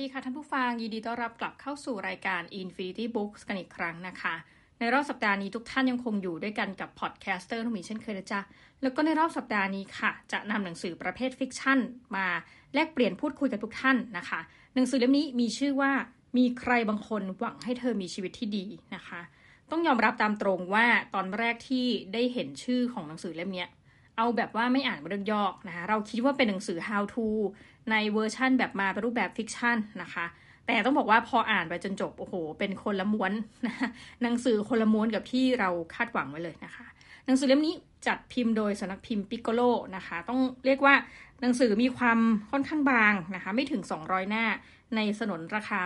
ดีค่ะท่านผู้ฟังยินดีต้อนรับกลับเข้าสู่รายการ Infinity Books กันอีกครั้งนะคะ ในรอบสัปดาห์นี้ทุกท่านยังคงอยู่ด้วยกันกับ podcaster นุ่มีเช่นเคยนะจ๊ะแล้วก็ในรอบสัปดาห์นี้ค่ะ จะนำหนังสือประเภท fiction มาแลกเปลี่ยนพูดคุยกับทุกท่านนะคะ หนังสือเล่มนี้มีชื่อว่ามีใครบางคนหวังให้เธอมีชีวิตที่ดีนะคะ ต้องยอมรับตามตรงว่าตอนแรกที่ได้เห็นชื่อของหนังสือเล่มนี้ เอาแบบว่าไม่อ่านเรื่องย่อนะคะเราคิดว่าเป็นหนังสือ how to ในเวอร์ชั่นแบบมาเป็นรูปแบบ fiction นะคะ แต่ต้องบอกว่าพออ่านไปจนจบโอ้โห เป็นคนละม้วนนะหนังสือคนละม้วนกับที่เราคาดหวังไว้เลยนะคะ หนังสือเล่มนี้จัดพิมพ์โดยสำนักพิมพ์ปิกโกโลนะคะ ต้องเรียกว่าหนังสือมีความค่อนข้างบางนะคะ ไม่ถึง 200 หน้าในสนนราคา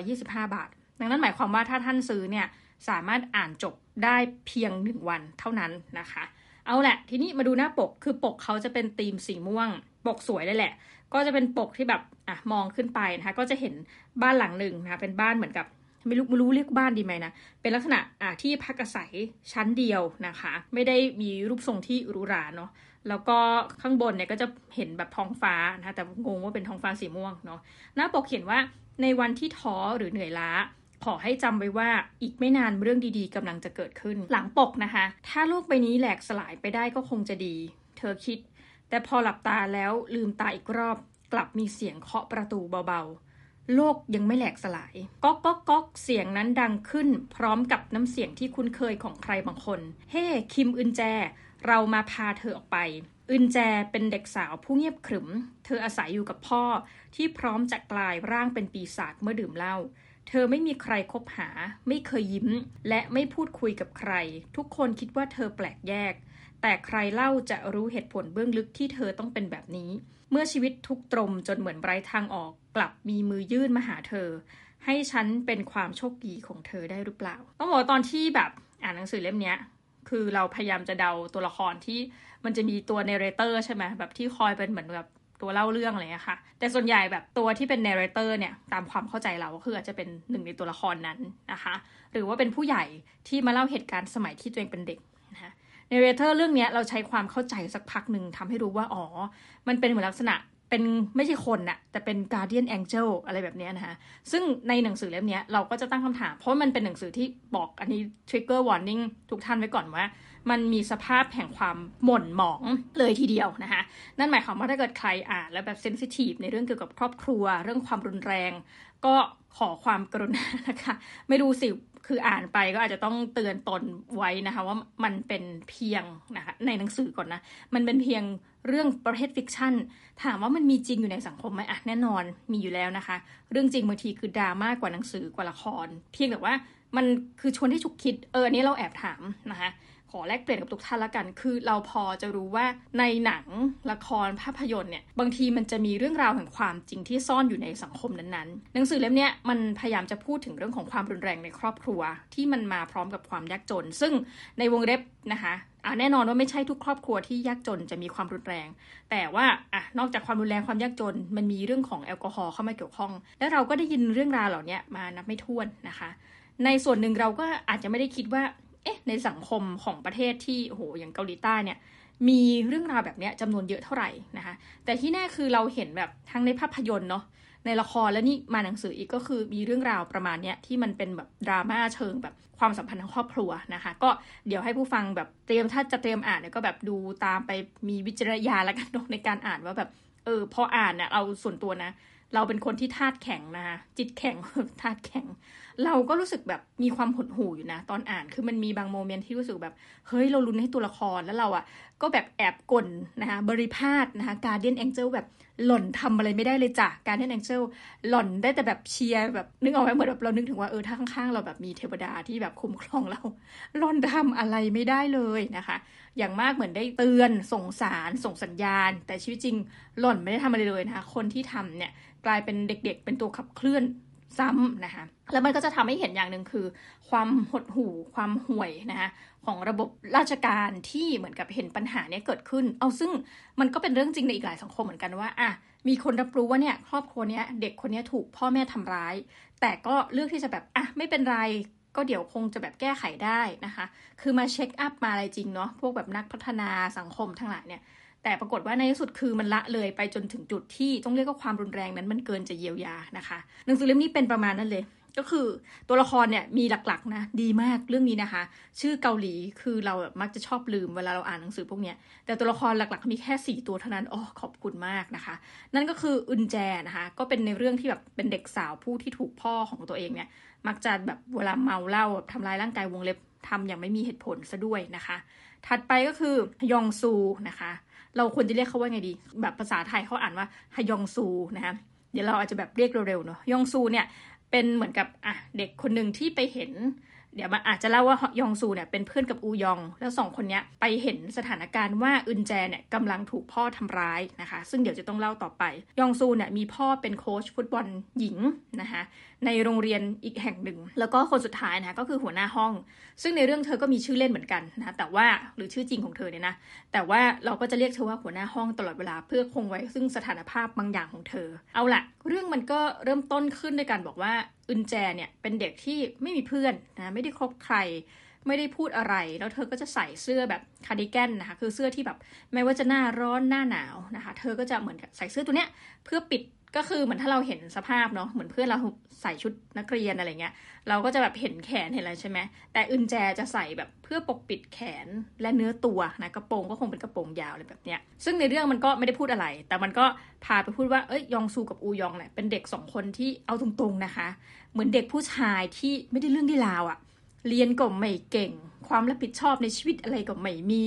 225 บาท ดังนั้นหมายความว่าถ้าท่านซื้อเนี่ยสามารถอ่านจบได้เพียง 1 วันเท่านั้นนะคะ เอาแหละ ทีนี้มาดูหน้าปกคือปกเขาจะเป็นธีมสีม่วง ปกสวยเลยแหละ ก็จะเป็นปกที่แบบอะมองขึ้นไปนะคะ ก็จะเห็นบ้านหลังหนึ่งนะคะเป็นบ้านเหมือนกับไม่รู้ไม่รู้เรียกบ้านดีไหมนะ เป็นลักษณะอะที่พักอาศัยชั้นเดียวนะคะ ไม่ได้มีรูปทรงที่หรูหราเนาะ แล้วก็ข้างบนเนี่ยก็จะเห็นแบบท้องฟ้านะคะแต่งงว่าเป็นท้องฟ้าสีม่วงเนาะ หน้าปกเขียนว่าในวันที่ท้อหรือเหนื่อยล้า ขอให้จำไว้ว่าอีกไม่นานเรื่องดีๆกำลังจะเกิดขึ้น หลังปกนะคะ ถ้าโลกใบนี้แหลกสลายไปได้ก็คงจะดี เธอคิด แต่พอหลับตาแล้วลืมตาอีกรอบ กลับมีเสียงเคาะประตูเบาๆ โลกยังไม่แหลกสลายก๊อกก๊อกก๊อกเสียงนั้นดังขึ้น พร้อมกับน้ำเสียงที่คุ้นเคยของใครบางคน เฮ้ hey, คิมอึนแจ เรามาพาเธอออกไปอึนแจเป็นเด็กสาวผู้เงียบขรึม เธออาศัยอยู่กับพ่อที่พร้อมจะกลายร่างเป็นปีศาจเมื่อดื่มเหล้า เธอไม่มีใครคบหา ไม่เคยยิ้ม และไม่พูดคุยกับใคร ทุกคนคิดว่าเธอแปลกแยก แต่ใครเล่าจะรู้เหตุผลเบื้องลึกที่เธอต้องเป็นแบบนี้ เมื่อชีวิตทุกตรมจนเหมือนไร้ทางออก กลับมีมือยื่นมาหาเธอ ให้ฉันเป็นความโชคดีของเธอได้หรือเปล่า ต้องบอกตอนที่แบบอ่านหนังสือเล่มนี้คือเราพยายามจะเดาตัวละครที่มันจะมีตัวเนเรเตอร์ใช่ไหมแบบที่คอยเป็นเหมือนแบบ ตัวเล่าเรื่องอะไรเงี้ค่ะ แต่ส่วนใหญ่แบบตัวที่เป็นเนเรเตอร์เนี่ยตามความเข้าใจเราก็คืออาจจะเป็นหนึ่งในตัวละครนั้นนะคะ หรือว่าเป็นผู้ใหญ่ที่มาเล่าเหตุการณ์สมัยที่ตัวเองเป็นเด็กนะคะในเรเตอร์เรื่องนี้เราใช้ความเข้าใจสักพักหนึ่งทำให้รู้ว่าอ๋อ มันเป็นเหมือนลักษณะเป็นไม่ใช่คนนะแต่เป็น Guardian Angel อะไรแบบนี้นะคะ ซึ่งในหนังสือเล่มนี้เราก็จะตั้งคำถาม เพราะมันเป็นหนังสือที่บอกอันนี้ trigger warning ทุกท่านไว้ก่อนว่า มันมีสภาพแห่งความหม่นหมองเลยทีเดียวนะคะนั่นหมายความว่าถ้าเกิดใครอ่านแล้วแบบ sensitive ในเรื่องเกี่ยวกับครอบครัว เรื่องความรุนแรง ก็ขอความกรุณานะคะไม่รู้สิคืออ่านไปก็อาจจะต้องเตือนตนไว้นะคะว่ามันเป็นเพียงนะคะในหนังสือก่อนนะ มันเป็นเพียงเรื่องประเภท fiction ถามว่ามันมีจริงอยู่ในสังคมไหมอะแน่นอนมีอยู่แล้วนะคะ เรื่องจริงบางทีคือดราม่ากว่าหนังสือกว่าละคร เพียงแต่ว่ามันคือชวนให้ฉุกคิดเอออันนี้เราแอบถามนะคะ ขอแลกเปลี่ยนกับทุกท่านละกัน คือเราพอจะรู้ว่าในหนังละครภาพยนตร์เนี่ยบางทีมันจะมีเรื่องราวแห่งความจริงที่ซ่อนอยู่ในสังคมนั้นๆ หนังสือเล่มนี้มันพยายามจะพูดถึงเรื่องของความรุนแรงในครอบครัว ที่มันมาพร้อมกับความยากจน ซึ่งในวงเล็บนะคะอ่าแน่นอนว่าไม่ใช่ทุกครอบครัวที่ยากจนจะมีความรุนแรง แต่ว่าอะนอกจากความรุนแรงความยากจน มันมีเรื่องของแอลกอฮอล์เข้ามาเกี่ยวข้อง แล้วเราก็ได้ยินเรื่องราวเหล่านี้มานับไม่ถ้วนนะคะ ในส่วนหนึ่งเราก็อาจจะไม่ได้คิดว่า เอ๊ะในสังคมของประเทศที่โหอย่างเกาหลีใต้เนี่ยมีเรื่องราวแบบนี้จำนวนเยอะเท่าไหร่นะคะ แต่ที่แน่คือเราเห็นแบบทั้งในภาพยนตร์เนาะในละครและนี่มาหนังสืออีกก็คือมีเรื่องราวประมาณเนี้ยที่มันเป็นแบบดราม่าเชิงแบบความสัมพันธ์ทางครอบครัวนะคะ ก็เดี๋ยวให้ผู้ฟังแบบเตรียมถ้าจะเตรียมอ่านเนี่ยก็แบบดูตามไปมีวิจารณญาณแล้วกันในการอ่านว่าแบบเออพออ่านเนี่ยเราส่วนตัวนะ เราเป็นคนที่ธาตุแข็งนะคะจิตแข็งธาตุแข็ง เราก็รู้สึกแบบมีความหดหู่อยู่นะ ตอนอ่านคือมันมีบางโมเมนต์ที่รู้สึกแบบ เฮ้ย เราลุ้นให้ตัวละครแล้วเราอะ่ะ ก็แบบแอบกลนนะคะบริพาทนะคะการเดียนแองเจิลแบบ หล่อนทำอะไรไม่ได้เลยจ้ะการที่แองเจิลหล่อนได้แต่แบบเชียร์แบบนึกออกไหมเหมือนแบบเรานึกถึงว่าเออถ้าข้างๆ เราแบบมีเทวดาที่แบบคุ้มครองเราหล่อนทำอะไรไม่ได้เลยนะคะ อย่างมากเหมือนได้เตือนส่งสารส่งสัญญาณ แต่ชีวิตจริงหล่อนไม่ได้ทำอะไรเลยนะคะคนที่ทำเนี่ยกลายเป็นเด็กๆ เป็นตัวขับเคลื่อน ซ้ำนะคะแล้วมันก็จะทำให้เห็นอย่างหนึ่งคือ ความหดหู่ความห่วยนะคะของระบบราชการที่เหมือนกับเห็นปัญหาเนี้ยเกิดขึ้น เอาซึ่งมันก็เป็นเรื่องจริงในอีกหลายสังคมเหมือนกันว่าอะมีคนรับรู้ว่าเนี่ยครอบครัวเนี้ยเด็กคนนี้ถูกพ่อแม่ทำร้าย แต่ก็เลือกที่จะแบบอะไม่เป็นไรก็เดี๋ยวคงจะแบบแก้ไขได้นะคะ คือมาเช็คอัพมาอะไรจริงเนาะ พวกแบบนักพัฒนาสังคมทั้งหลายเนี่ย แต่ปรากฏว่าในที่สุดคือมันละเลยไปจนถึงจุดที่ต้องเรียกว่าความรุนแรงนั้นมันเกินจะเยียวยานะคะ หนังสือเล่มนี้เป็นประมาณนั้นเลย ก็คือตัวละครเนี่ยมีหลักๆนะดีมากเรื่องนี้นะคะ ชื่อเกาหลีคือเรามักจะชอบลืมเวลาเราอ่านหนังสือพวกเนี้ยแต่ตัวละครหลักๆมีแค่ 4 ตัวเท่านั้นอ๋อขอบคุณมากนะคะ นั่นก็คืออึนแจนะคะ ก็เป็นในเรื่องที่แบบเป็นเด็กสาวผู้ที่ถูกพ่อของตัวเองเนี่ยมักจะแบบเวลาเมาเหล้าทำลายร่างกายวงเล็บทำอย่างไม่มีเหตุผลซะด้วยนะคะ ถัดไปก็คือยองซูนะคะ เราควรจะเรียกเขาว่าไงดี แบบภาษาไทยเขาอ่านว่าฮยองซูนะคะเดี๋ยวเราอาจจะแบบเรียกเร็วๆเนาะยองซูเนี่ยเป็นเหมือนกับอะเด็กคนหนึ่งที่ไปเห็น เดี๋ยวมันอาจจะเล่าว่ายองซูเนี่ยเป็นเพื่อนกับอูยอง แล้วสองคนนี้ไปเห็นสถานการณ์ว่าอึนแจเนี่ยกำลังถูกพ่อทำร้ายนะคะ ซึ่งเดี๋ยวจะต้องเล่าต่อไป ยองซูเนี่ยมีพ่อเป็นโค้ชฟุตบอลหญิงนะคะในโรงเรียนอีกแห่งหนึ่ง แล้วก็คนสุดท้ายนะก็คือหัวหน้าห้อง ซึ่งในเรื่องเธอก็มีชื่อเล่นเหมือนกันนะแต่ว่าหรือชื่อจริงของเธอเนี่ยนะแต่ว่าเราก็จะเรียกเธอว่าหัวหน้าห้องตลอดเวลาเพื่อคงไว้ซึ่งสถานภาพบางอย่างของเธอ เอาละเรื่องมันก็เริ่มต้นขึ้นด้วยการบอกว่า อึนแจเนี่ยเป็นเด็กที่ไม่มีเพื่อนนะไม่ได้คบใคร ไม่ได้พูดอะไร แล้วเธอก็จะใส่เสื้อแบบคาร์ดิแกนนะคะคือเสื้อที่แบบไม่ว่าจะหน้าร้อนหน้าหนาวนะคะ เธอก็จะเหมือนใส่เสื้อตัวเนี้ยเพื่อปิด ก็คือเหมือนถ้าเราเห็นสภาพเนาะเหมือนเพื่อนเราใส่ชุดนักเรียนอะไรเงี้ย เราก็จะแบบเห็นแขนเห็นอะไรใช่ไหมแต่อึนแจจะใส่แบบเพื่อปกปิดแขนและเนื้อตัวนะกระโปรงก็คงเป็นกระโปรงยาวอะไรแบบเนี้ยซึ่งในเรื่องมันก็ไม่ได้พูดอะไร แต่มันก็พาไปพูดว่าเอ้ยยองซูกับอูยองเนี่ยเป็นเด็กสองคนที่เอาตรงๆนะคะ เหมือนเด็กผู้ชายที่ไม่ได้เรื่องได้ราวอะ เรียนก็ไม่เก่ง ความรับผิดชอบในชีวิตอะไรก็ไม่มี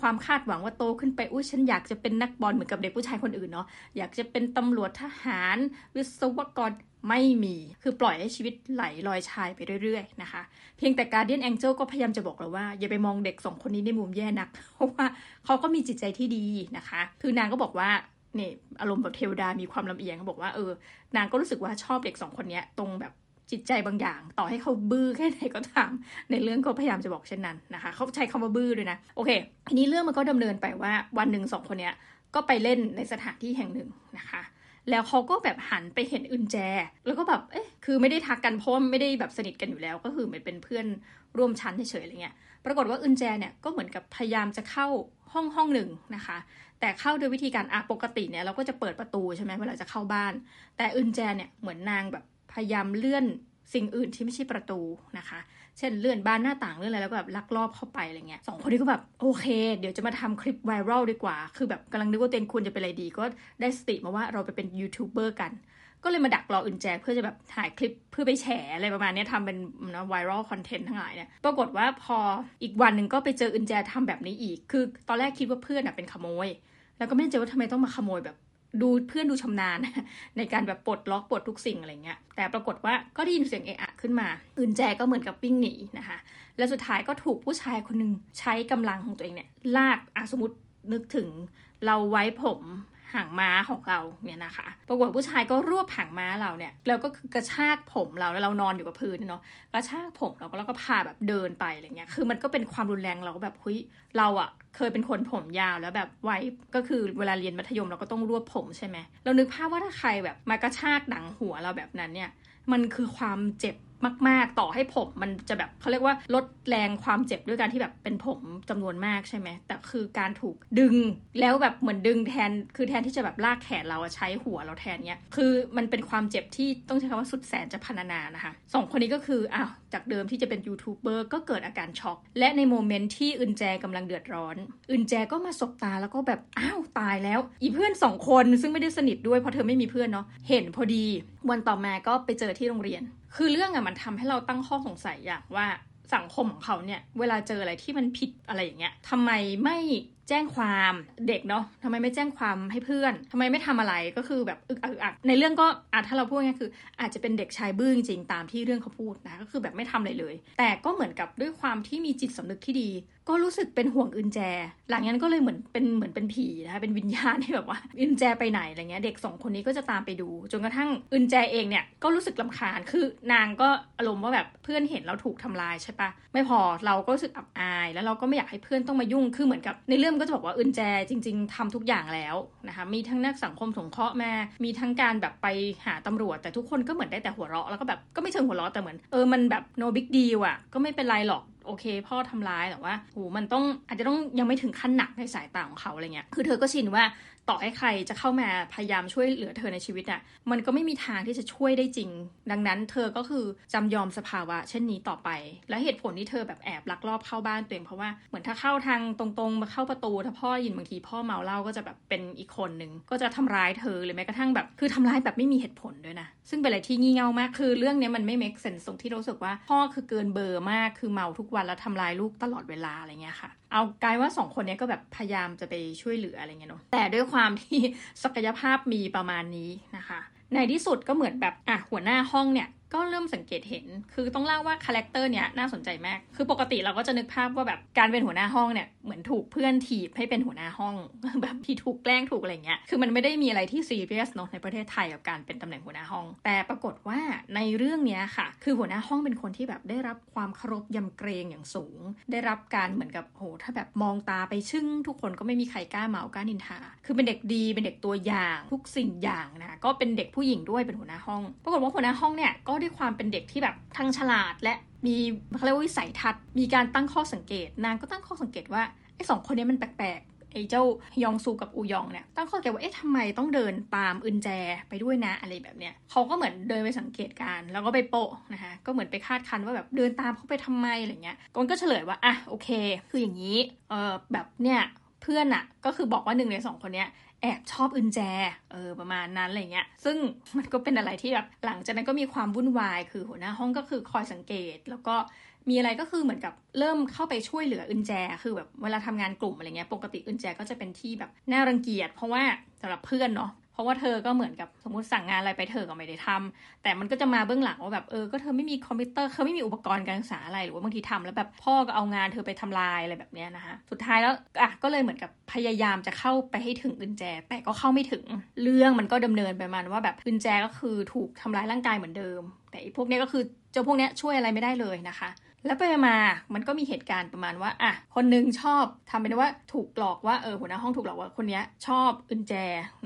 ความคาดหวังว่าโตขึ้นไปอุ้ยฉันอยากจะเป็นนักบอลเหมือนกับเด็กผู้ชายคนอื่นเนาะอยากจะเป็นตำรวจทหาร วิศวกรไม่มี คือปล่อยให้ชีวิตไหลลอยชายไปเรื่อยๆนะคะ เพียงแต่การเดียนแองเจิลก็พยายามจะบอกเราว่า อย่าไปมองเด็กสองคนนี้ในมุมแย่นัก เพราะว่าเขาก็มีจิตใจที่ดีนะคะ คือนางก็บอกว่าเนี่ยอารมณ์แบบเทวดามีความลำเอียงเขาบอกว่าเออนางก็รู้สึกว่าชอบเด็กสองคนนี้ตรงแบบ จิตใจบางอย่าง ต่อให้เขาบื้อแค่ไหนก็ตาม ในเรื่องเขาพยายามจะบอกเช่นนั้นนะคะ เขาใช้คำว่าบื้อด้วยนะ โอเคทีนี้เรื่องมันก็ดำเนินไปว่าวันหนึ่งสองคนเนี้ยก็ไปเล่นในสถานที่แห่งหนึ่งนะคะ แล้วเขาก็แบบหันไปเห็นอึนแจ แล้วก็แบบ เอ๊ะ คือไม่ได้ทักกันเพราะไม่ได้แบบสนิทกันอยู่แล้ว ก็คือเหมือนเป็นเพื่อนร่วมชั้นเฉยๆอะไรเงี้ย ปรากฏว่าอึนแจเนี่ยก็เหมือนกับพยายามจะเข้าห้องห้องหนึ่งนะคะ แต่เข้าโดยวิธีการอาปกติเนี่ยเราก็จะเปิดประตูใช่ไหมเวลาจะเข้าบ้าน แต่อึนแจเนี่ยเหมือนนางแบบ พยายามเลื่อนสิ่งอื่นที่ไม่ใช่ประตูนะคะ เช่นเลื่อนบานหน้าต่างเลื่อนอะไรแล้วก็แบบลักลอบเข้าไปอะไรเงี้ยสองคนนี้ก็แบบโอเค เดี๋ยวจะมาทำคลิปไวรัลดีกว่า คือแบบกำลังนึกว่าเต็นควรจะเป็นอะไรดี ก็ได้สติมาว่าเราไปเป็นยูทูบเบอร์กัน ก็เลยมาดักรออึนแจเพื่อจะแบบถ่ายคลิปเพื่อไปแฉอะไรประมาณนี้ทำเป็นนะไวรัลคอนเทนต์ทั้งหลายเนี่ย ปรากฏว่าพออีกวันหนึ่งก็ไปเจออึนแจทำแบบนี้อีก คือ ตอนแรกคิดว่าเพื่อนเป็นขโมย แล้วก็ไม่เจอว่าทำไมต้องมาขโมยแบบ ดูเพื่อนดูชำนาญ ในการแบบปลดล็อกปลดทุกสิ่งอะไรเงี้ย แต่ปรากฏว่าก็ได้ยินเสียงเอะอะขึ้นมาอื่นแจก็เหมือนกับวิ่งหนีนะคะ และสุดท้ายก็ถูกผู้ชายคนหนึ่งใช้กำลังของตัวเองเนี่ยลากอสมมตินึกถึงเราไว้ผม หางม้าของเราเนี่ยนะคะ ปรากฏผู้ชายก็รวบหางม้าเราเนี่ยแล้วก็กระชากผมเราแล้วเรานอนอยู่กับพื้นเนาะกระชากผมเราก็แล้วก็พาแบบเดินไปอะไรเงี้ยคือมันก็เป็นความรุนแรงเราก็แบบเฮ้ยเราอะเคยเป็นคนผมยาวแล้วแบบไว้ก็คือเวลาเรียนมัธยมเราก็ต้องรวบผมใช่ไหมเรานึกภาพว่าถ้าใครแบบมากระชากหนังหัวเราแบบนั้นเนี่ยมันคือความเจ็บ มาก ๆ ต่อให้ผมมันจะแบบเขาเรียกว่าลดแรงความเจ็บด้วยการที่แบบเป็นผมจำนวนมากใช่ไหมแต่คือการถูกดึงแล้วแบบเหมือนดึงแทน คือแทนที่จะแบบลากแขนเราใช้หัวเราแทนเนี้ยคือมันเป็นความเจ็บที่ต้องใช้คำว่าสุดแสนจะพันนานะคะสองคนนี้ก็คืออ้าวจากเดิมที่จะเป็นยูทูบเบอร์ก็เกิดอาการช็อก และในโมเมนต์ที่อึนแจกำลังเดือดร้อน อึนแจก็มาสบตาแล้วก็แบบอ้าวตายแล้ว อีเพื่อนสองคนซึ่งไม่ได้สนิทด้วยเพราะเธอไม่มีเพื่อนเนาะเห็นพอดี วันต่อมาก็ไปเจอที่โรงเรียน คือเรื่องอะมันทำให้เราตั้งข้อสงสัยอย่างว่าสังคมของเขาเนี่ย เวลาเจออะไรที่มันผิดอะไรอย่างเงี้ยทำไมไม่ แจ้งความเด็กเนาะทำไมไม่แจ้งความให้เพื่อนทำไมไม่ทำอะไรก็คือแบบอึกอักอักในเรื่องก็อาถ้าเราพูดง่ายคือ อาจจะเป็นเด็กชายบื้อจริงตามที่เรื่องเขาพูดนะก็คือแบบไม่ทำอะไรเลย แต่ก็เหมือนกับด้วยความที่มีจิตสำนึกที่ดี ก็รู้สึกเป็นห่วงอึนแจ หลังนั้นก็เลยเหมือนเป็นเหมือนเป็นผีนะคะเป็นวิญญาณที่แบบว่าอึนแจไปไหนอะไรเงี้ยเด็กสองคนนี้ก็จะตามไปดู จนกระทั่งอึนแจเองเนี่ยก็รู้สึกลาคาญคือนางก็อารมณ์ว่าแบบเพื่อนเห็นเราถูกทำลายใช่ปะไม่พอเราก็รู้สึกอับอาย แล้วเราก็ไม่อยากให้เพื่อนต้องมายุ่งคือเหมือนกับในเรื่องมก็จะบอกว่าอึนแจจริง ๆทำทุกอย่างแล้วนะคะมีทั้งนักสังคมสงเคราะห์มา มีทั้งการแบบไปหาตำรวจ แต่ทุกคนก็เหมือนได้แต่หัวเราะแล้วก็แบบก็ไม่เชิงหัวเราะแต่เหมือนเออมันแบบ no big deal อะก็ไม่เป็นไรหรอกโอเค พ่อทำร้ายแต่ว่าโหมันต้องอาจจะต้องยังไม่ถึงขั้นหนักในสายตาของเขาอะไรเงี้ยคือเธอก็ชินว่า ต่อให้ใครจะเข้ามาพยายามช่วยเหลือเธอในชีวิตอะ่ะมันก็ไม่มีทางที่จะช่วยได้จริง ดังนั้นเธอก็คือจำยอมสภาวะ เช่นนี้ต่อไป และเหตุผลที่เธอแบบแอบลักลอบเข้าบ้านตัวเองเพราะว่าเหมือนถ้าเข้าทางตรงๆมาเข้าประตู ถ้าพ่อยินบางทีพ่อเมาเหล้าก็จะแบบเป็นอีกคนหนึ่งก็จะทำร้ายเธอหรือแม้กระทั่งแบบคือทำร้ายแบบไม่มีเหตุผลด้วยนะซึ่งเป็นอะไรที่งี่เง่ามากคือเรื่องนี้มันไม่ make sense ตรงที่รู้สึกว่าพ่อคือเกินเบอร์มากคือเมาทุกวันแล้วทำร้ายลูกตลอดเวลาอะไรเงี้ยค่ะ เอากลายว่าสองคนนี้ก็แบบพยายามจะไปช่วยเหลืออะไรเงี้ยเนาะแต่ด้วยความที่ศักยภาพมีประมาณนี้นะคะ ในที่สุดก็เหมือนแบบอะหัวหน้าห้องเนี่ย ก็เริ่มสังเกตเห็น คือต้องเล่าว่า character เนี้ยน่าสนใจมาก คือปกติเราก็จะนึกภาพว่าแบบการเป็นหัวหน้าห้องเนี่ยเหมือนถูกเพื่อนถีบให้เป็นหัวหน้าห้องแบบที่ถูกแกล้งถูกอะไรเงี้ย คือมันไม่ได้มีอะไรที่ซีเรียสเนาะในประเทศไทยกับการเป็นตำแหน่งหัวหน้าห้อง แต่ปรากฏว่าในเรื่องเนี้ยค่ะ คือหัวหน้าห้องเป็นคนที่แบบได้รับความเคารพยำเกรงอย่างสูง ได้รับการเหมือนกับโหถ้าแบบมองตาไปชึ่งทุกคนก็ไม่มีใครกล้าเมากล้านินทา คือเป็นเด็กดีเป็นเด็กตัวอย่างทุกสิ่งอย่างนะก็เป็นเด็กผู้หญิงด้วยเป็นหัวหน้าห้อง ปรากฏว่าหัวหน้าห้องเนี่ยก็ด้วยความเป็นเด็กที่แบบทั้งฉลาด และมีเขาเรียกว่าวิสัยทัศน์ มีการตั้งข้อสังเกต นางก็ตั้งข้อสังเกตว่าไอ้สองคนนี้มันแปลกๆไอ้เจ้ายองซูกับอูยองเนี่ยตั้งข้อสังเกตว่าเอ๊ะทำไมต้องเดินตามอึนแจไปด้วยนะอะไรแบบเนี้ยเขาก็เหมือนเดินไปสังเกตการแล้วก็ไปโปะนะคะก็เหมือนไปคาดคันว่าแบบเดินตามเขาไปทำไมอะไรเงี้ยกนก็เฉลยว่าอะโอเค คืออย่างนี้เออแบบเนี่ยเพื่อนอะก็คือบอกว่าหนึ่งในสองคนเนี้ย แอบชอบอึนแจ เออประมาณนั้นอะไรเงี้ย ซึ่งมันก็เป็นอะไรที่แบบหลังจากนั้นก็มีความวุ่นวาย คือหัวหน้าห้องก็คือคอยสังเกต แล้วก็มีอะไรก็คือเหมือนกับเริ่มเข้าไปช่วยเหลืออึนแจ คือแบบเวลาทำงานกลุ่มอะไรเงี้ย ปกติอึนแจก็จะเป็นที่แบบน่ารังเกียจ เพราะว่าสำหรับเพื่อนเนาะ เพราะว่าเธอก็เหมือนกับสมมติสั่งงานอะไรไปเธอก็ไม่ได้ทำแต่มันก็จะมาเบื้องหลังว่าแบบเออก็เธอไม่มีคอมพิวเตอร์เธอไม่มีอุปกรณ์การศึกษาอะไรหรือว่าบางทีทำแล้วแบบพ่อก็เอางานเธอไปทำลายอะไรแบบเนี้ยนะคะสุดท้ายแล้วอะก็เลยเหมือนกับพยายามจะเข้าไปให้ถึงอึนแจ แต่ก็เข้าไม่ถึงเรื่องมันก็ดำเนินไปมาว่าแบบอึนแจก็คือถูกทำร้ายร่างกายเหมือนเดิม แต่พวกนี้ก็คือเจ้าพวกนี้ช่วยอะไรไม่ได้เลยนะคะ แล้วไปมามันก็มีเหตุการณ์ประมาณว่าอะคนนึงชอบทำเป็นว่าถูกหลอกว่าเออหัวหน้าห้องถูกหลอกว่าคนนี้ชอบอึนแจ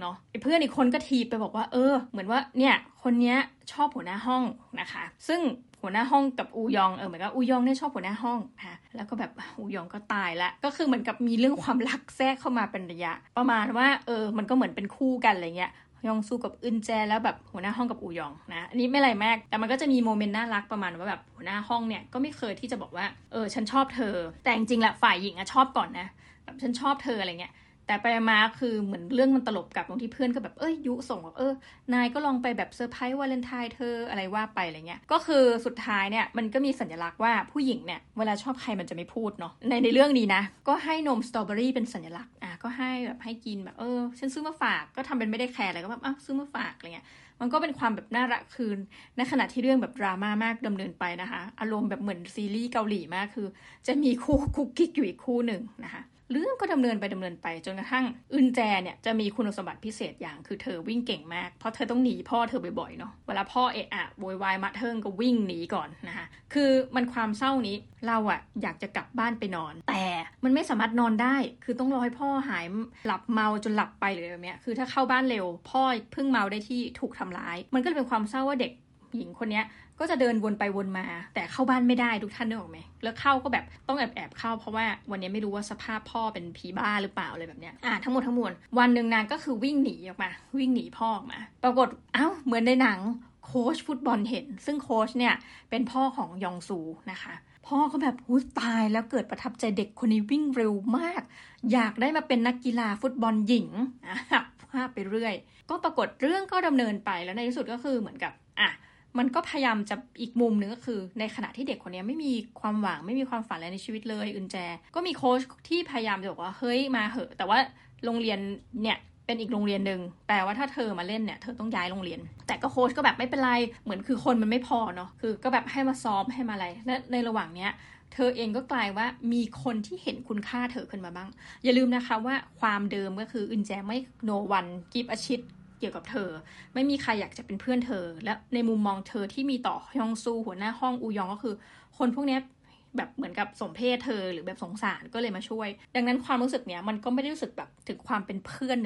เนาะไอ้เพื่อนอีกคนก็ทีไปบอกว่าเออ เหมือนว่าเนี่ยคนนี้ชอบหัวหน้าห้องนะคะ ซึ่งหัวหน้าห้องกับอูยองเออเหมือนกับอูยองเนี่ยชอบหัวหน้าห้องค่ะแล้วก็แบบอูยองก็ตายละก็คือเหมือนกับมีเรื่องความรักแทรกเข้ามาเป็นระยะ ประมาณว่าเออมันก็เหมือนเป็นคู่กันอะไรเงี้ย ยองซูกับอึนแจแล้วแบบหัวหน้าห้องกับอูยองนะอันนี้ไม่ไรมาก แต่มันก็จะมี moment น่ารักประมาณว่าแบบหัวหน้าห้องเนี่ยก็ไม่เคยที่จะบอกว่าเออฉันชอบเธอ แต่จริงๆแหละฝ่ายหญิงอะชอบก่อนนะแบบฉันชอบเธออะไรเงี้ยแต่ไปมาคือเหมือนเรื่องมันตลบกับตรงที่เพื่อนก็แบบเอ้ยยุส่งแบบเออนายก็ลองไปแบบเซอร์ไพรส์วาเลนไทน์เธออะไรว่าไปอะไรเงี้ยก็คือสุดท้ายเนี่ยมันก็มีสัญลักษณ์ว่าผู้หญิงเนี่ยเวลาชอบใครมันจะไม่พูดเนาะในในเรื่องนี้นะ ก็ให้นมสตรอเบอรี่เป็นสัญลักษณ์ ก็ให้แบบให้กินแบบเออ ฉันซื้อมาฝากก็ทำเป็นไม่ได้แคร์อะไรก็แบบอ้าวซื้อมาฝากอะไรเงี้ยมันก็เป็นความแบบน่ารักคืนในขณะที่เรื่องแบบดราม่ามากดำเนินไปนะคะ อารมณ์แบบเหมือนซีรีส์เกาหลีมากคือ จะมีคู่คุกกิ๊กอยู่อีกคู่หนึ่งนะคะ เรื่องก็ดำเนินไปดำเนินไปจนกระทั่งอึนแจเนี่ยจะมีคุณสมบัติพิเศษอย่างคือเธอวิ่งเก่งมากเพราะเธอต้องหนีพ่อเธอบ่อยๆเนาะเวลาพ่อเอะอะโวยวายมาเทิงก็วิ่งหนีก่อนนะคะคือมันความเศร้านี้เราอะอยากจะกลับบ้านไปนอน แต่มันไม่สามารถนอนได้ คือต้องรอให้พ่อหายหลับเมาจนหลับไปหรือแบบนี้ยคือถ้าเข้าบ้านเร็ว พ่อเพิ่งเมาได้ที่ถูกทำร้าย มันก็เลยเป็นความเศร้าว่าเด็ก หญิงคนนี้ก็จะเดินวนไปวนมา แต่เข้าบ้านไม่ได้ทุกท่านนึกออกไหมแล้วเข้าก็แบบต้องแอบแอบเข้าเพราะว่าวันนี้ไม่รู้ว่าสภาพพ่อเป็นผีบ้าหรือเปล่าอะไรแบบเนี้ยอ่าทั้งหมดทั้งมวลวันหนึ่งนางก็คือวิ่งหนีออกมา วิ่งหนีพ่อออกมา ปรากฏเอ้าเหมือนในหนังโค้ชฟุตบอลเห็น ซึ่งโค้ชเนี่ยเป็นพ่อของยองซูนะคะพ่อก็แบบอุ้ตายแล้วเกิดประทับใจเด็กคนนี้วิ่งเร็วมาก อยากได้มาเป็นนักกีฬาฟุตบอลหญิงอะภาพไปเรื่อย ก็ปรากฏเรื่องก็ดำเนินไปแล้วในที่สุดก็คือเหมือนกับอะ มันก็พยายามจะอีกมุมหนึ่งก็คือ ในขณะที่เด็กคนนี้ไม่มีความหวังไม่มีความฝันอะไรในชีวิตเลยอึนแจ ก็มีโค้ชที่พยายามจะบอกว่าเฮ้ยมาเหอะ แต่ว่าโรงเรียนเนี่ยเป็นอีกโรงเรียนหนึ่งแต่ว่าถ้าเธอมาเล่นเนี่ยเธอต้องย้ายโรงเรียน แต่ก็โค้ชก็แบบไม่เป็นไรเหมือนคือคนมันไม่พอเนาะคือก็แบบให้มาซ้อมให้มาอะไรและในระหว่างเนี้ยเธอเองก็กลายว่ามีคนที่เห็นคุณค่าเธอขึ้นมาบ้าง อย่าลืมนะคะว่าความเดิมก็คืออึนแจไม่โนวันกิฟอาชิต เกี่ยวกับเธอ ไม่มีใครอยากจะเป็นเพื่อนเธอ และในมุมมองเธอที่มีต่อยองซูหัวหน้าห้องอูยองก็คือ คนพวกนี้ แบบเหมือนกับสมเพศเธอหรือแบบสงสารก็เลยมาช่วย ดังนั้นความรู้สึกเนี้ยมันก็ไม่ได้รู้สึกแบบถึงความเป็นเพื่อน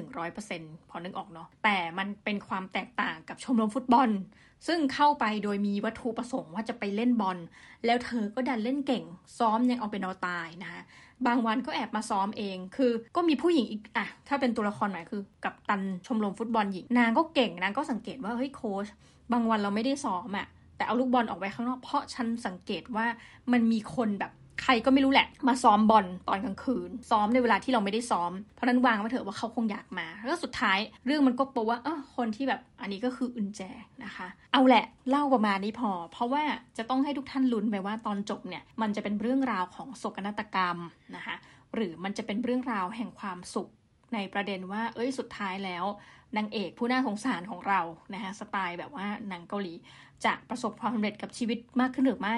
100%พอนึกออกเนาะแต่มันเป็นความแตกต่างกับชมรมฟุตบอล ซึ่งเข้าไปโดยมีวัตถุประสงค์ว่าจะไปเล่นบอล แล้วเธอก็ดันเล่นเก่ง ซ้อมยังเอาเป็นเอาตายนะคะบางวันก็แอบมาซ้อมเอง คือก็มีผู้หญิงอีกอะถ้าเป็นตัวละครใหม่คือกับตันชมรมฟุตบอลหญิงนางก็เก่งนางก็สังเกตว่าเฮ้ยโค้ชบางวันเราไม่ได้ซ้อมอะ แต่เอาลูกบอลออกไปข้างนอก เพราะฉันสังเกตว่ามันมีคนแบบใครก็ไม่รู้แหละ มาซ้อมบอลตอนกลางคืน ซ้อมในเวลาที่เราไม่ได้ซ้อม เพราะนั้นวางไว้เถอะว่าเขาคงอยากมา แล้วสุดท้ายเรื่องมันก็ปว่าเออคนที่แบบอันนี้ก็คืออึนแจนะคะ เอาแหละเล่าประมาณนี้พอ เพราะว่าจะต้องให้ทุกท่านลุ้นไปว่าตอนจบเนี่ย มันจะเป็นเรื่องราวของโศกนาฏกรรมนะคะ หรือมันจะเป็นเรื่องราวแห่งความสุขในประเด็นว่า เอ้ยสุดท้ายแล้วนางเอกผู้น่าสงสารของเรานะคะสไตล์แบบว่านางเกาหลี จะประสบความสำเร็จกับชีวิตมากขึ้นหรือไม่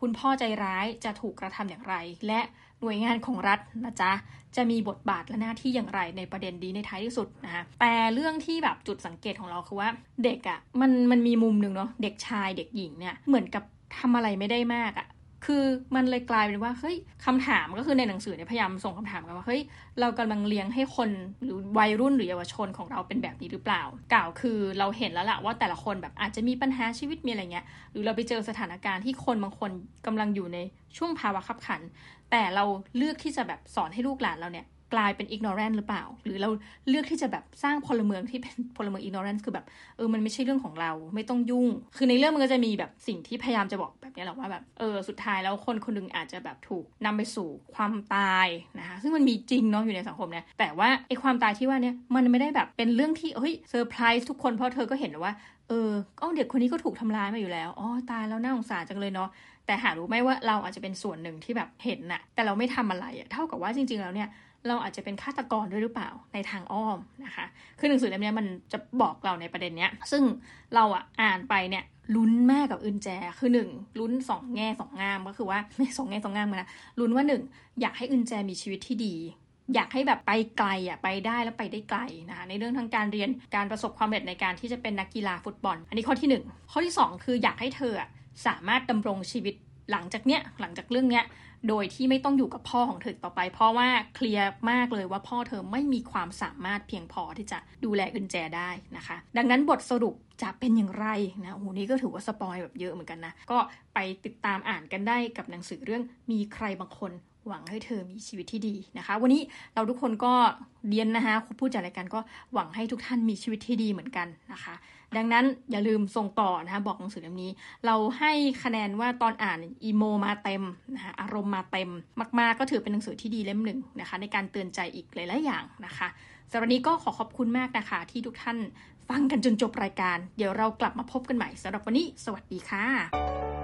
คุณพ่อใจร้ายจะถูกกระทำอย่างไร และหน่วยงานของรัฐนะจ๊ะ จะมีบทบาทและหน้าที่อย่างไรในประเด็นดีในท้ายที่สุดนะคะแต่เรื่องที่แบบจุดสังเกตของเราคือว่า เด็กอะ่ะมันมันมีมุมหนึ่งเนาะเด็กชายเด็กหญิงเนี่ยเหมือนกับทำอะไรไม่ได้มากอะ่ะ คือมันเลยกลายเป็นว่าเฮ้ยคำถามก็คือในหนังสือเนี่ยพยายามส่งคำถามกันว่าเฮ้ยเรากำลังเลี้ยงให้คนหรือวัยรุ่นหรือเยาวชนของเราเป็นแบบนี้หรือเปล่า กล่าวคือเราเห็นแล้วแหละว่าแต่ละคนแบบอาจจะมีปัญหาชีวิตมีอะไรเงี้ยหรือเราไปเจอสถานการณ์ที่คนบางคนกำลังอยู่ในช่วงภาวะขับขัน แต่เราเลือกที่จะแบบสอนให้ลูกหลานเราเนี่ย กลายเป็น ignorant หรือเปล่า หรือเราเลือกที่จะแบบสร้างพลเมืองที่เป็นพลเมือง ignorant คือแบบเออมันไม่ใช่เรื่องของเราไม่ต้องยุ่ง คือในเรื่องมันก็จะมีแบบสิ่งที่พยายามจะบอกแบบนี้แหละว่าแบบเออสุดท้ายแล้วคนคนนึงอาจจะแบบถูกนำไปสู่ความตายนะคะซึ่งมันมีจริงเนาะอยู่ในสังคมเนี่ยแต่ว่าไอ้ความตายที่ว่าเนี่ยมันไม่ได้แบบเป็นเรื่องที่เฮ้ยเซอร์ไพรส์ทุกคนเพราะเธอก็เห็นว่าเออก็เด็กคนนี้ก็ถูกทำร้ายมาอยู่แล้วอ๋อตายแล้วน่าสงสารจังเลยเนาะแต่หารู้ไหมว่าเราอาจจะเป็นส่วนหนึ่งที่แบบเห็นน่ะแต่เราไม่ทำอะไรอะเท่ากับว่าจริง ๆแล้วเนี่ย เราอาจจะเป็นฆาตกรด้วยหรือเปล่าในทางอ้อมนะคะ คือหนังสือเล่มนี้มันจะบอกเราในประเด็นเนี้ย ซึ่งเราอะอ่านไปเนี่ยลุ้นแม่กับอึนแจคือหนึ่งลุ้นสองแง่สองงามก็คือว่าไม่สองแง่สองงามนะลุ้นว่าหนึ่งอยากให้อึนแจมีชีวิตที่ดี อยากให้แบบไปไกลอะไปได้แล้วไปได้ไกลนะคะในเรื่องทั้งการเรียนการประสบความสำเร็จในการที่จะเป็นนักกีฬาฟุตบอล อันนี้ข้อที่ 1 ข้อที่ 2 คืออยากให้เธอสามารถดำรงชีวิต หลังจากเนี้ยหลังจากเรื่องเนี้ยโดยที่ไม่ต้องอยู่กับพ่อของเธอต่อไป เพราะว่าเคลียร์มากเลยว่าพ่อเธอไม่มีความสามารถเพียงพอที่จะดูแลกุญแจได้นะคะ ดังนั้นบทสรุปจะเป็นอย่างไรนะโอ้โหนี่ก็ถือว่าสปอยแบบเยอะเหมือนกันนะ ก็ไปติดตามอ่านกันได้กับหนังสือเรื่องมีใครบางคน หวังให้เธอมีชีวิตที่ดีนะคะ วันนี้เราทุกคนก็เรียนนะคะคุณผู้จัดรายการก็หวังให้ทุกท่านมีชีวิตที่ดีเหมือนกันนะคะ ดังนั้นอย่าลืมส่งต่อนะคะบอกหนังสือเล่มนี้ เราให้คะแนนว่าตอนอ่านอีโมมาเต็มนะคะอารมณ์มาเต็ม มาก ๆ ก็ถือเป็นหนังสือที่ดีเล่มหนึ่งนะคะ ในการเตือนใจอีกหลายๆอย่างนะคะสำหรับนี้ก็ขอขอบคุณมากนะคะ ที่ทุกท่านฟังกันจนจบรายการ เดี๋ยวเรากลับมาพบกันใหม่สำหรับวันนี้ สวัสดีค่ะ